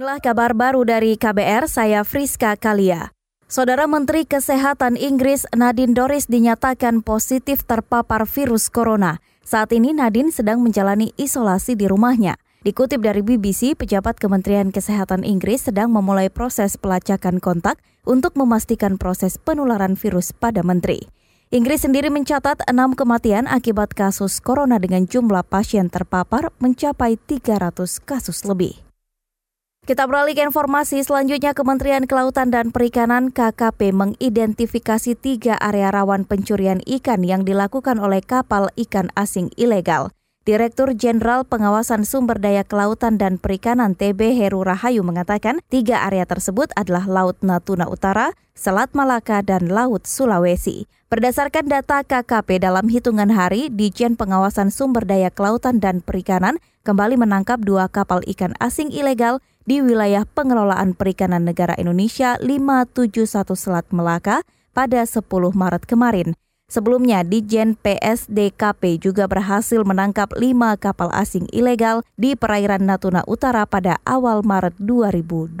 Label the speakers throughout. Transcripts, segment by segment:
Speaker 1: Inilah kabar baru dari KBR, saya Friska Kalia. Saudara Menteri Kesehatan Inggris Nadine Doris dinyatakan positif terpapar virus corona. Saat ini Nadine sedang menjalani isolasi di rumahnya. Dikutip dari BBC, pejabat Kementerian Kesehatan Inggris sedang memulai proses pelacakan kontak untuk memastikan proses penularan virus pada menteri. Inggris sendiri mencatat enam kematian akibat kasus corona dengan jumlah pasien terpapar mencapai 300 kasus lebih. Kita beralih ke informasi selanjutnya Kementerian Kelautan dan Perikanan KKP mengidentifikasi tiga area rawan pencurian ikan yang dilakukan oleh kapal ikan asing ilegal. Direktur Jenderal Pengawasan Sumber Daya Kelautan dan Perikanan TB Heru Rahayu mengatakan tiga area tersebut adalah Laut Natuna Utara, Selat Malaka, dan Laut Sulawesi. Berdasarkan data KKP dalam hitungan hari, Dijen Pengawasan Sumber Daya Kelautan dan Perikanan kembali menangkap dua kapal ikan asing ilegal di wilayah pengelolaan perikanan negara Indonesia 571 Selat Melaka pada 10 Maret kemarin. Sebelumnya, Dijen PSDKP juga berhasil menangkap lima kapal asing ilegal di perairan Natuna Utara pada awal Maret 2020.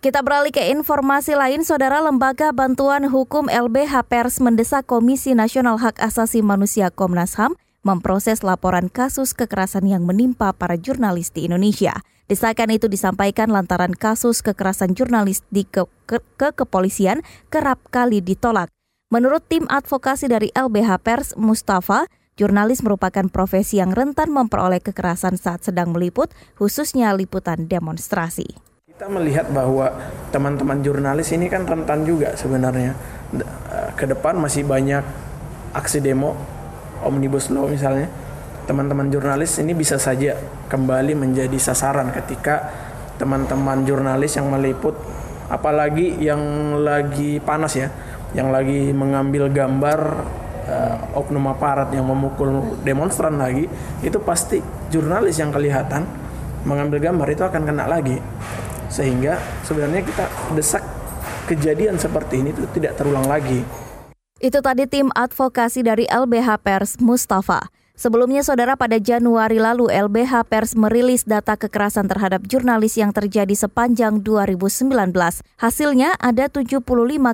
Speaker 1: Kita beralih ke informasi lain, Saudara Lembaga Bantuan Hukum LBH Pers mendesak Komisi Nasional Hak Asasi Manusia Komnas HAM memproses laporan kasus kekerasan yang menimpa para jurnalis di Indonesia. Desakan itu disampaikan lantaran kasus kekerasan jurnalis di ke, ke, ke kepolisian kerap kali ditolak. Menurut tim advokasi dari LBH Pers, Mustafa, jurnalis merupakan profesi yang rentan memperoleh kekerasan saat sedang meliput, khususnya liputan demonstrasi.
Speaker 2: Kita melihat bahwa teman-teman jurnalis ini kan rentan juga sebenarnya. Ke depan masih banyak aksi demo, omnibus law misalnya. Teman-teman jurnalis ini bisa saja kembali menjadi sasaran ketika teman-teman jurnalis yang meliput apalagi yang lagi panas ya yang lagi mengambil gambar uh, oknum aparat yang memukul demonstran lagi itu pasti jurnalis yang kelihatan mengambil gambar itu akan kena lagi sehingga sebenarnya kita desak kejadian seperti ini itu tidak terulang lagi.
Speaker 1: Itu tadi tim advokasi dari LBH Pers Mustafa. Sebelumnya, saudara, pada Januari lalu LBH Pers merilis data kekerasan terhadap jurnalis yang terjadi sepanjang 2019. Hasilnya ada 75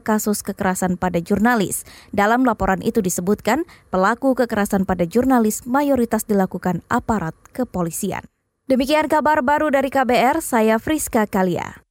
Speaker 1: kasus kekerasan pada jurnalis. Dalam laporan itu disebutkan, pelaku kekerasan pada jurnalis mayoritas dilakukan aparat kepolisian. Demikian kabar baru dari KBR, saya Friska Kalia.